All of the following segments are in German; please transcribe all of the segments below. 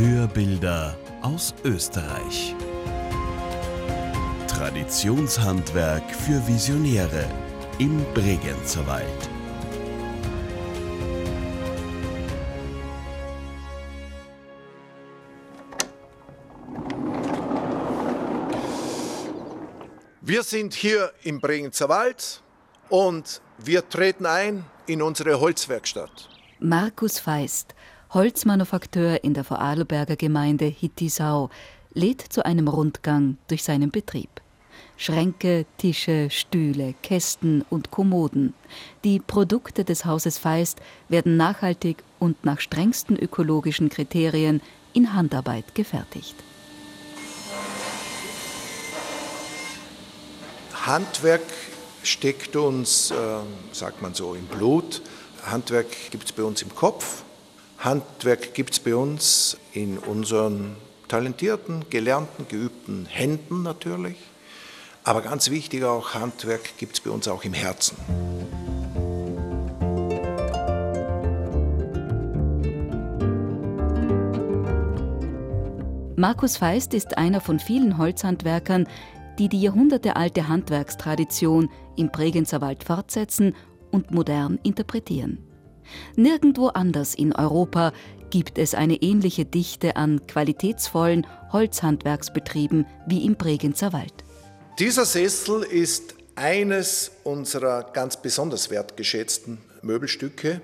Hörbilder aus Österreich. Traditionshandwerk für Visionäre im Bregenzer Wald. Wir sind hier im Bregenzer Wald und wir treten ein in unsere Holzwerkstatt. Markus Feist, Holzmanufakteur in der Vorarlberger Gemeinde Hittisau, lädt zu einem Rundgang durch seinen Betrieb. Schränke, Tische, Stühle, Kästen und Kommoden. Die Produkte des Hauses Feist werden nachhaltig und nach strengsten ökologischen Kriterien in Handarbeit gefertigt. Handwerk steckt uns, äh, sagt man so, im Blut. Handwerk gibt es bei uns im Kopf. Handwerk gibt es bei uns in unseren talentierten, gelernten, geübten Händen natürlich. Aber ganz wichtig auch, Handwerk gibt es bei uns auch im Herzen. Markus Feist ist einer von vielen Holzhandwerkern, die die jahrhundertealte Handwerkstradition im Bregenzer Wald fortsetzen und modern interpretieren. Nirgendwo anders in Europa gibt es eine ähnliche Dichte an qualitätsvollen Holzhandwerksbetrieben wie im Bregenzer Wald. Dieser Sessel ist eines unserer ganz besonders wertgeschätzten Möbelstücke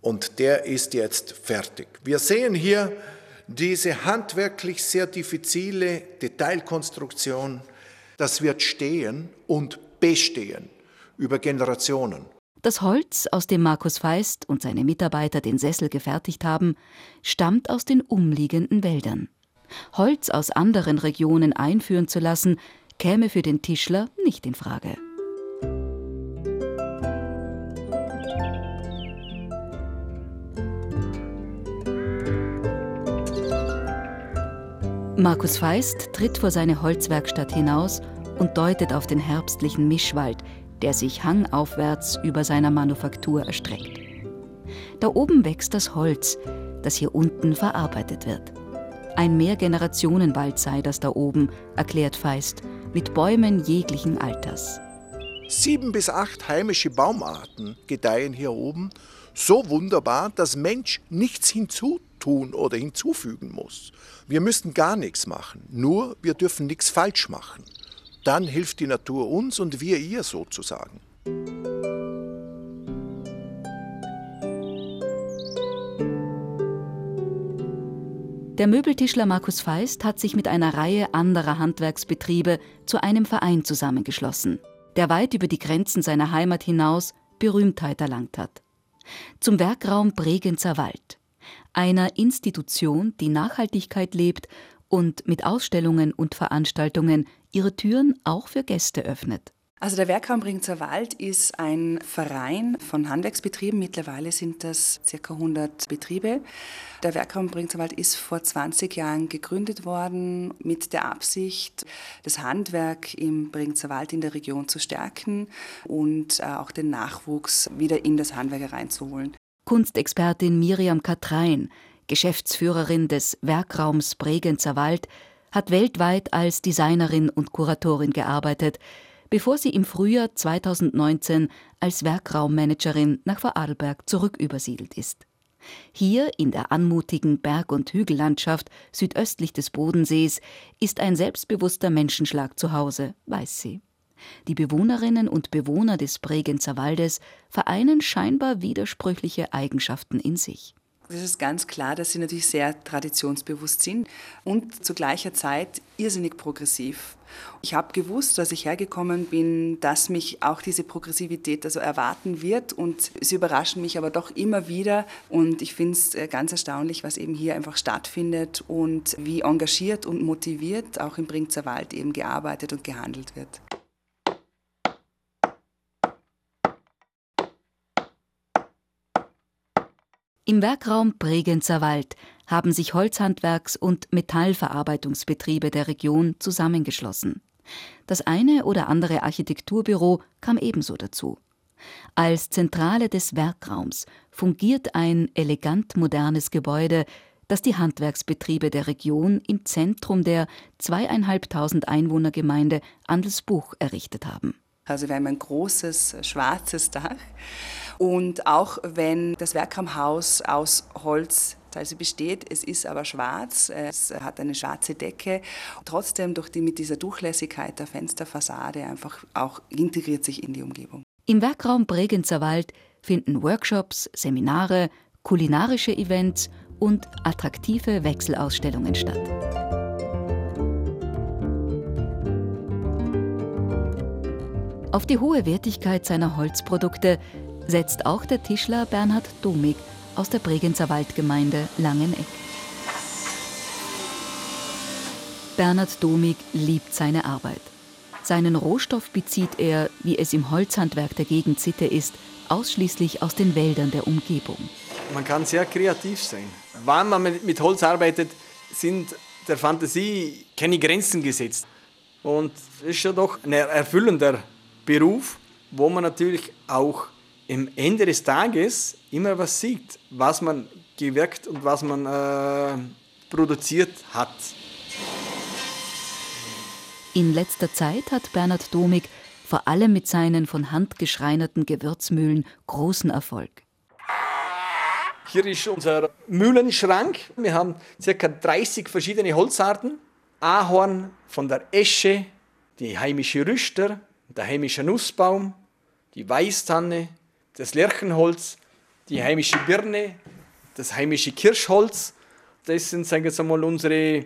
und der ist jetzt fertig. Wir sehen hier diese handwerklich sehr diffizile Detailkonstruktion. Das wird stehen und bestehen über Generationen. Das Holz, aus dem Markus Feist und seine Mitarbeiter den Sessel gefertigt haben, stammt aus den umliegenden Wäldern. Holz aus anderen Regionen einführen zu lassen, käme für den Tischler nicht in Frage. Markus Feist tritt vor seine Holzwerkstatt hinaus und deutet auf den herbstlichen Mischwald, der sich hangaufwärts über seiner Manufaktur erstreckt. Da oben wächst das Holz, das hier unten verarbeitet wird. Ein Mehrgenerationenwald sei das da oben, erklärt Feist mit Bäumen jeglichen Alters. Sieben bis acht heimische Baumarten gedeihen hier oben so wunderbar, dass Mensch nichts hinzutun oder hinzufügen muss. Wir müssen gar nichts machen, nur wir dürfen nichts falsch machen. Dann hilft die Natur uns und wir ihr sozusagen. Der Möbeltischler Markus Feist hat sich mit einer Reihe anderer Handwerksbetriebe zu einem Verein zusammengeschlossen, der weit über die Grenzen seiner Heimat hinaus Berühmtheit erlangt hat. Zum Werkraum Bregenzer Wald, einer Institution, die Nachhaltigkeit lebt und mit Ausstellungen und Veranstaltungen ihre Türen auch für Gäste öffnet. Also der Werkraum Bringzer Wald ist ein Verein von Handwerksbetrieben. Mittlerweile sind das ca. 100 Betriebe. Der Werkraum Bringzer Wald ist vor 20 Jahren gegründet worden mit der Absicht, das Handwerk im Bringzer Wald in der Region zu stärken und äh, auch den Nachwuchs wieder in das Handwerk reinzuholen. Kunstexpertin Miriam Katrein, Geschäftsführerin des Werkraums Bregenzer Wald, hat weltweit als Designerin und Kuratorin gearbeitet, bevor sie im Frühjahr 2019 als Werkraummanagerin nach Vorarlberg zurückübersiedelt ist. Hier in der anmutigen Berg- und Hügellandschaft südöstlich des Bodensees ist ein selbstbewusster Menschenschlag zu Hause, weiß sie. Die Bewohnerinnen und Bewohner des Bregenzer Waldes vereinen scheinbar widersprüchliche Eigenschaften in sich. Es ist ganz klar, dass sie natürlich sehr traditionsbewusst sind und zu gleicher Zeit irrsinnig progressiv. Ich habe gewusst, als ich hergekommen bin, dass mich auch diese Progressivität also erwarten wird und sie überraschen mich aber doch immer wieder und ich finde es äh, ganz erstaunlich, was eben hier einfach stattfindet und wie engagiert und motiviert auch im Bringzer Wald eben gearbeitet und gehandelt wird. Im Werkraum Bregenzer Wald haben sich Holzhandwerks- und Metallverarbeitungsbetriebe der Region zusammengeschlossen. Das eine oder andere Architekturbüro kam ebenso dazu. Als Zentrale des Werkraums fungiert ein elegant modernes Gebäude, das die Handwerksbetriebe der Region im Zentrum der zweieinhalbtausend Einwohnergemeinde Andelsbuch errichtet haben. Also wir haben ein großes schwarzes Dach und auch wenn das Werkraumhaus aus Holz teilweise besteht, es ist aber schwarz, es hat eine schwarze Decke, trotzdem durch die mit dieser Durchlässigkeit der Fensterfassade einfach auch integriert sich in die Umgebung. Im Werkraum Bregenzer Wald finden Workshops, Seminare, kulinarische Events und attraktive Wechselausstellungen statt. Auf die hohe Wertigkeit seiner Holzprodukte setzt auch der Tischler Bernhard Domig aus der Bregenzer Waldgemeinde Langeneck. Bernhard Domig liebt seine Arbeit. Seinen Rohstoff bezieht er, wie es im Holzhandwerk der Gegend Sitte ist, ausschließlich aus den Wäldern der Umgebung. Man kann sehr kreativ sein. Wenn man mit Holz arbeitet, sind der Fantasie keine Grenzen gesetzt. Und es ist ja doch ein erfüllender Beruf, wo man natürlich auch am Ende des Tages immer was sieht, was man gewirkt und was man äh, produziert hat. In letzter Zeit hat Bernhard Domig vor allem mit seinen von Hand geschreinerten Gewürzmühlen großen Erfolg. Hier ist unser Mühlenschrank. Wir haben ca. 30 verschiedene Holzarten. Ahorn von der Esche, die heimische Rüster, der heimische Nussbaum, die Weißtanne, das Lärchenholz, die heimische Birne, das heimische Kirschholz. Das sind, sagen wir mal, unsere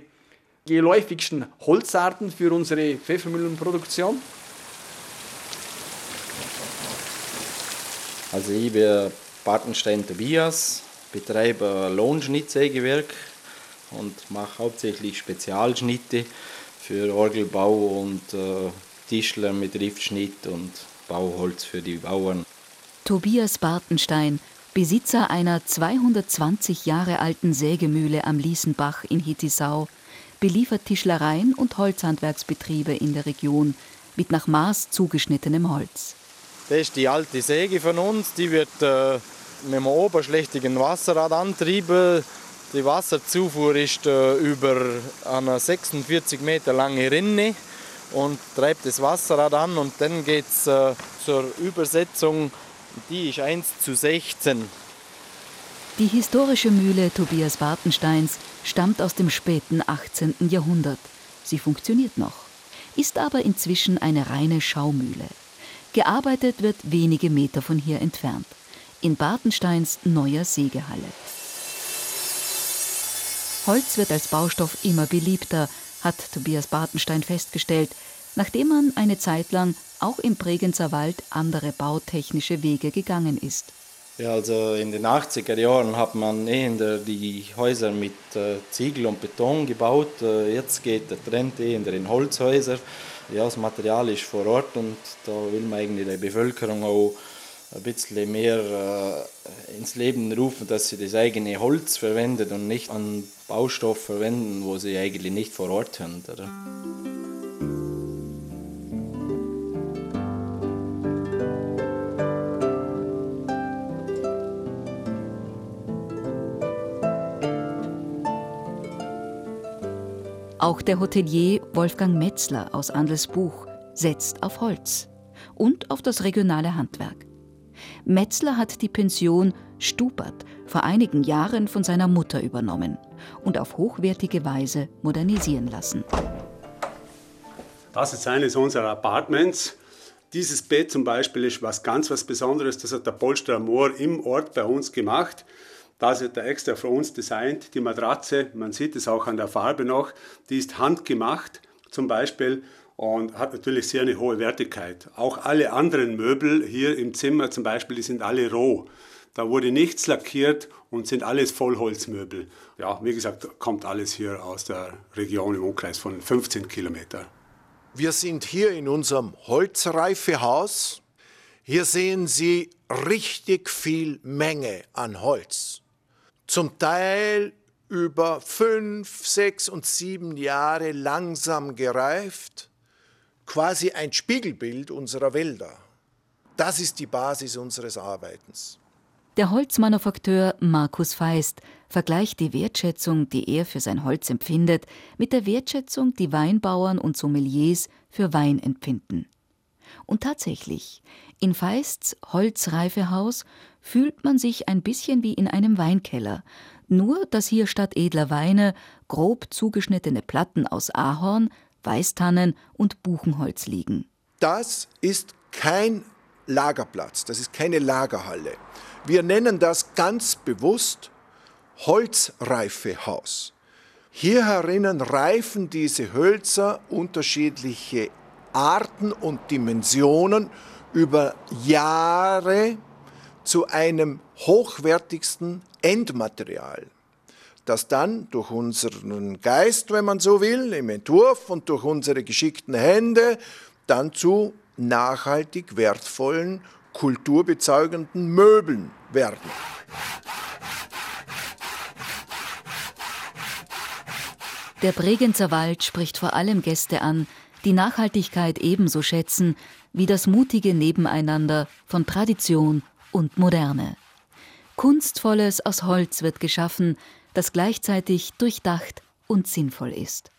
geläufigsten Holzarten für unsere Pfeffermühlenproduktion. Also ich bin Bartenstein Tobias, betreibe Lohnschnittsägewerk und mache hauptsächlich Spezialschnitte für Orgelbau und äh, Tischler mit Riffschnitt und Bauholz für die Bauern. Tobias Bartenstein, Besitzer einer 220 Jahre alten Sägemühle am Liesenbach in Hittisau, beliefert Tischlereien und Holzhandwerksbetriebe in der Region mit nach Maß zugeschnittenem Holz. Das ist die alte Säge von uns, die wird äh, mit einem oberschlächtigen Wasserrad antrieben. Die Wasserzufuhr ist äh, über eine 46 Meter lange Rinne und treibt das Wasserrad an und dann geht es äh, zur Übersetzung, die ist 1 zu 16. Die historische Mühle Tobias Bartensteins stammt aus dem späten 18. Jahrhundert. Sie funktioniert noch, ist aber inzwischen eine reine Schaumühle. Gearbeitet wird wenige Meter von hier entfernt, in Bartensteins neuer Sägehalle. Holz wird als Baustoff immer beliebter, hat Tobias Bartenstein festgestellt, nachdem man eine Zeit lang auch im Bregenzer Wald andere bautechnische Wege gegangen ist. Ja, also in den 80er Jahren hat man eher die Häuser mit äh, Ziegel und Beton gebaut. Äh, jetzt geht der Trend eher in Holzhäuser. Ja, das Material ist vor Ort und da will man eigentlich der Bevölkerung auch ein bisschen mehr äh, ins Leben rufen, dass sie das eigene Holz verwendet und nicht an Baustoff verwenden, wo sie eigentlich nicht vor Ort haben. Oder? Auch der Hotelier Wolfgang Metzler aus Andelsbuch setzt auf Holz und auf das regionale Handwerk. Metzler hat die Pension Stubert vor einigen Jahren von seiner Mutter übernommen und auf hochwertige Weise modernisieren lassen. Das ist eines unserer Apartments. Dieses Bett zum Beispiel ist was ganz was Besonderes. Das hat der Polsterer Moor im Ort bei uns gemacht. Das hat er extra für uns designt. Die Matratze, man sieht es auch an der Farbe noch, die ist handgemacht zum Beispiel und hat natürlich sehr eine hohe Wertigkeit. Auch alle anderen Möbel hier im Zimmer zum Beispiel, die sind alle roh. Da wurde nichts lackiert und sind alles Vollholzmöbel. Ja, wie gesagt, kommt alles hier aus der Region im Umkreis von 15 Kilometern. Wir sind hier in unserem Holzreifehaus. Hier sehen Sie richtig viel Menge an Holz. Zum Teil über fünf, sechs und sieben Jahre langsam gereift quasi ein Spiegelbild unserer Wälder. Das ist die Basis unseres Arbeitens. Der Holzmanufakteur Markus Feist vergleicht die Wertschätzung, die er für sein Holz empfindet, mit der Wertschätzung, die Weinbauern und Sommeliers für Wein empfinden. Und tatsächlich, in Feists Holzreifehaus fühlt man sich ein bisschen wie in einem Weinkeller, nur dass hier statt edler Weine grob zugeschnittene Platten aus Ahorn, Weißtannen und Buchenholz liegen. Das ist kein Lagerplatz, das ist keine Lagerhalle. Wir nennen das ganz bewusst Holzreifehaus. Hier herinnen reifen diese Hölzer unterschiedliche Arten und Dimensionen über Jahre zu einem hochwertigsten Endmaterial, das dann durch unseren Geist, wenn man so will, im Entwurf und durch unsere geschickten Hände dann zu nachhaltig wertvollen kulturbezeugenden Möbeln werden. Der Bregenzer Wald spricht vor allem Gäste an, die Nachhaltigkeit ebenso schätzen wie das mutige Nebeneinander von Tradition und Moderne. Kunstvolles aus Holz wird geschaffen, das gleichzeitig durchdacht und sinnvoll ist.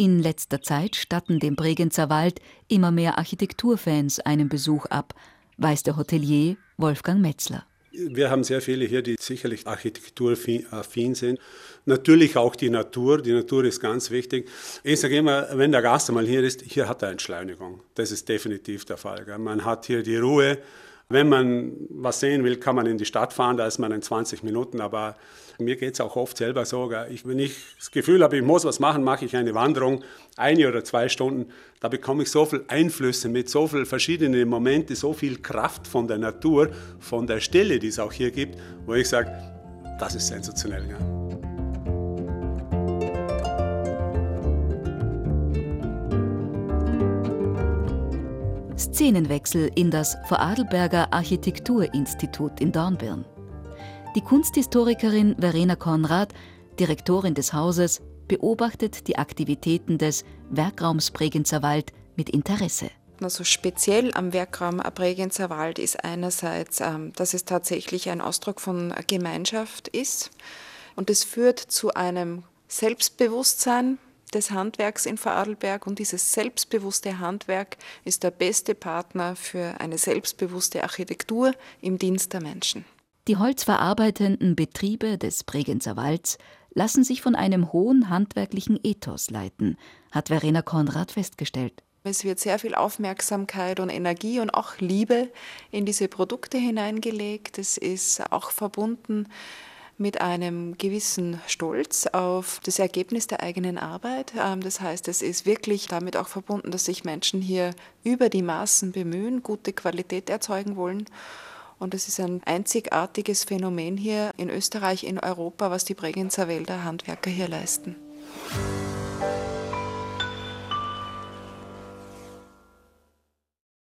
In letzter Zeit statten dem Bregenzer Wald immer mehr Architekturfans einen Besuch ab, weiß der Hotelier Wolfgang Metzler. Wir haben sehr viele hier, die sicherlich architekturaffin sind. Natürlich auch die Natur. Die Natur ist ganz wichtig. Ich sage immer, wenn der Gast einmal hier ist, hier hat er Entschleunigung. Das ist definitiv der Fall. Man hat hier die Ruhe. Wenn man was sehen will, kann man in die Stadt fahren, da ist man in 20 Minuten, aber mir geht es auch oft selber so. Ich, wenn ich das Gefühl habe, ich muss was machen, mache ich eine Wanderung, eine oder zwei Stunden. Da bekomme ich so viele Einflüsse mit so vielen verschiedenen Momenten, so viel Kraft von der Natur, von der Stille, die es auch hier gibt, wo ich sage, das ist sensationell. Ja. Szenenwechsel in das Vorarlberger Architekturinstitut in Dornbirn. Die Kunsthistorikerin Verena Konrad, Direktorin des Hauses, beobachtet die Aktivitäten des Werkraums Bregenzer Wald mit Interesse. Also speziell am Werkraum Bregenzer Wald ist einerseits, ähm, dass es tatsächlich ein Ausdruck von Gemeinschaft ist und es führt zu einem Selbstbewusstsein des Handwerks in Vorarlberg und dieses selbstbewusste Handwerk ist der beste Partner für eine selbstbewusste Architektur im Dienst der Menschen. Die holzverarbeitenden Betriebe des Bregenzer Walds lassen sich von einem hohen handwerklichen Ethos leiten, hat Verena Konrad festgestellt. Es wird sehr viel Aufmerksamkeit und Energie und auch Liebe in diese Produkte hineingelegt. Es ist auch verbunden mit einem gewissen Stolz auf das Ergebnis der eigenen Arbeit. Ähm, das heißt, es ist wirklich damit auch verbunden, dass sich Menschen hier über die Maßen bemühen, gute Qualität erzeugen wollen. Und es ist ein einzigartiges Phänomen hier in Österreich, in Europa, was die Bregenzer Wälder Handwerker hier leisten.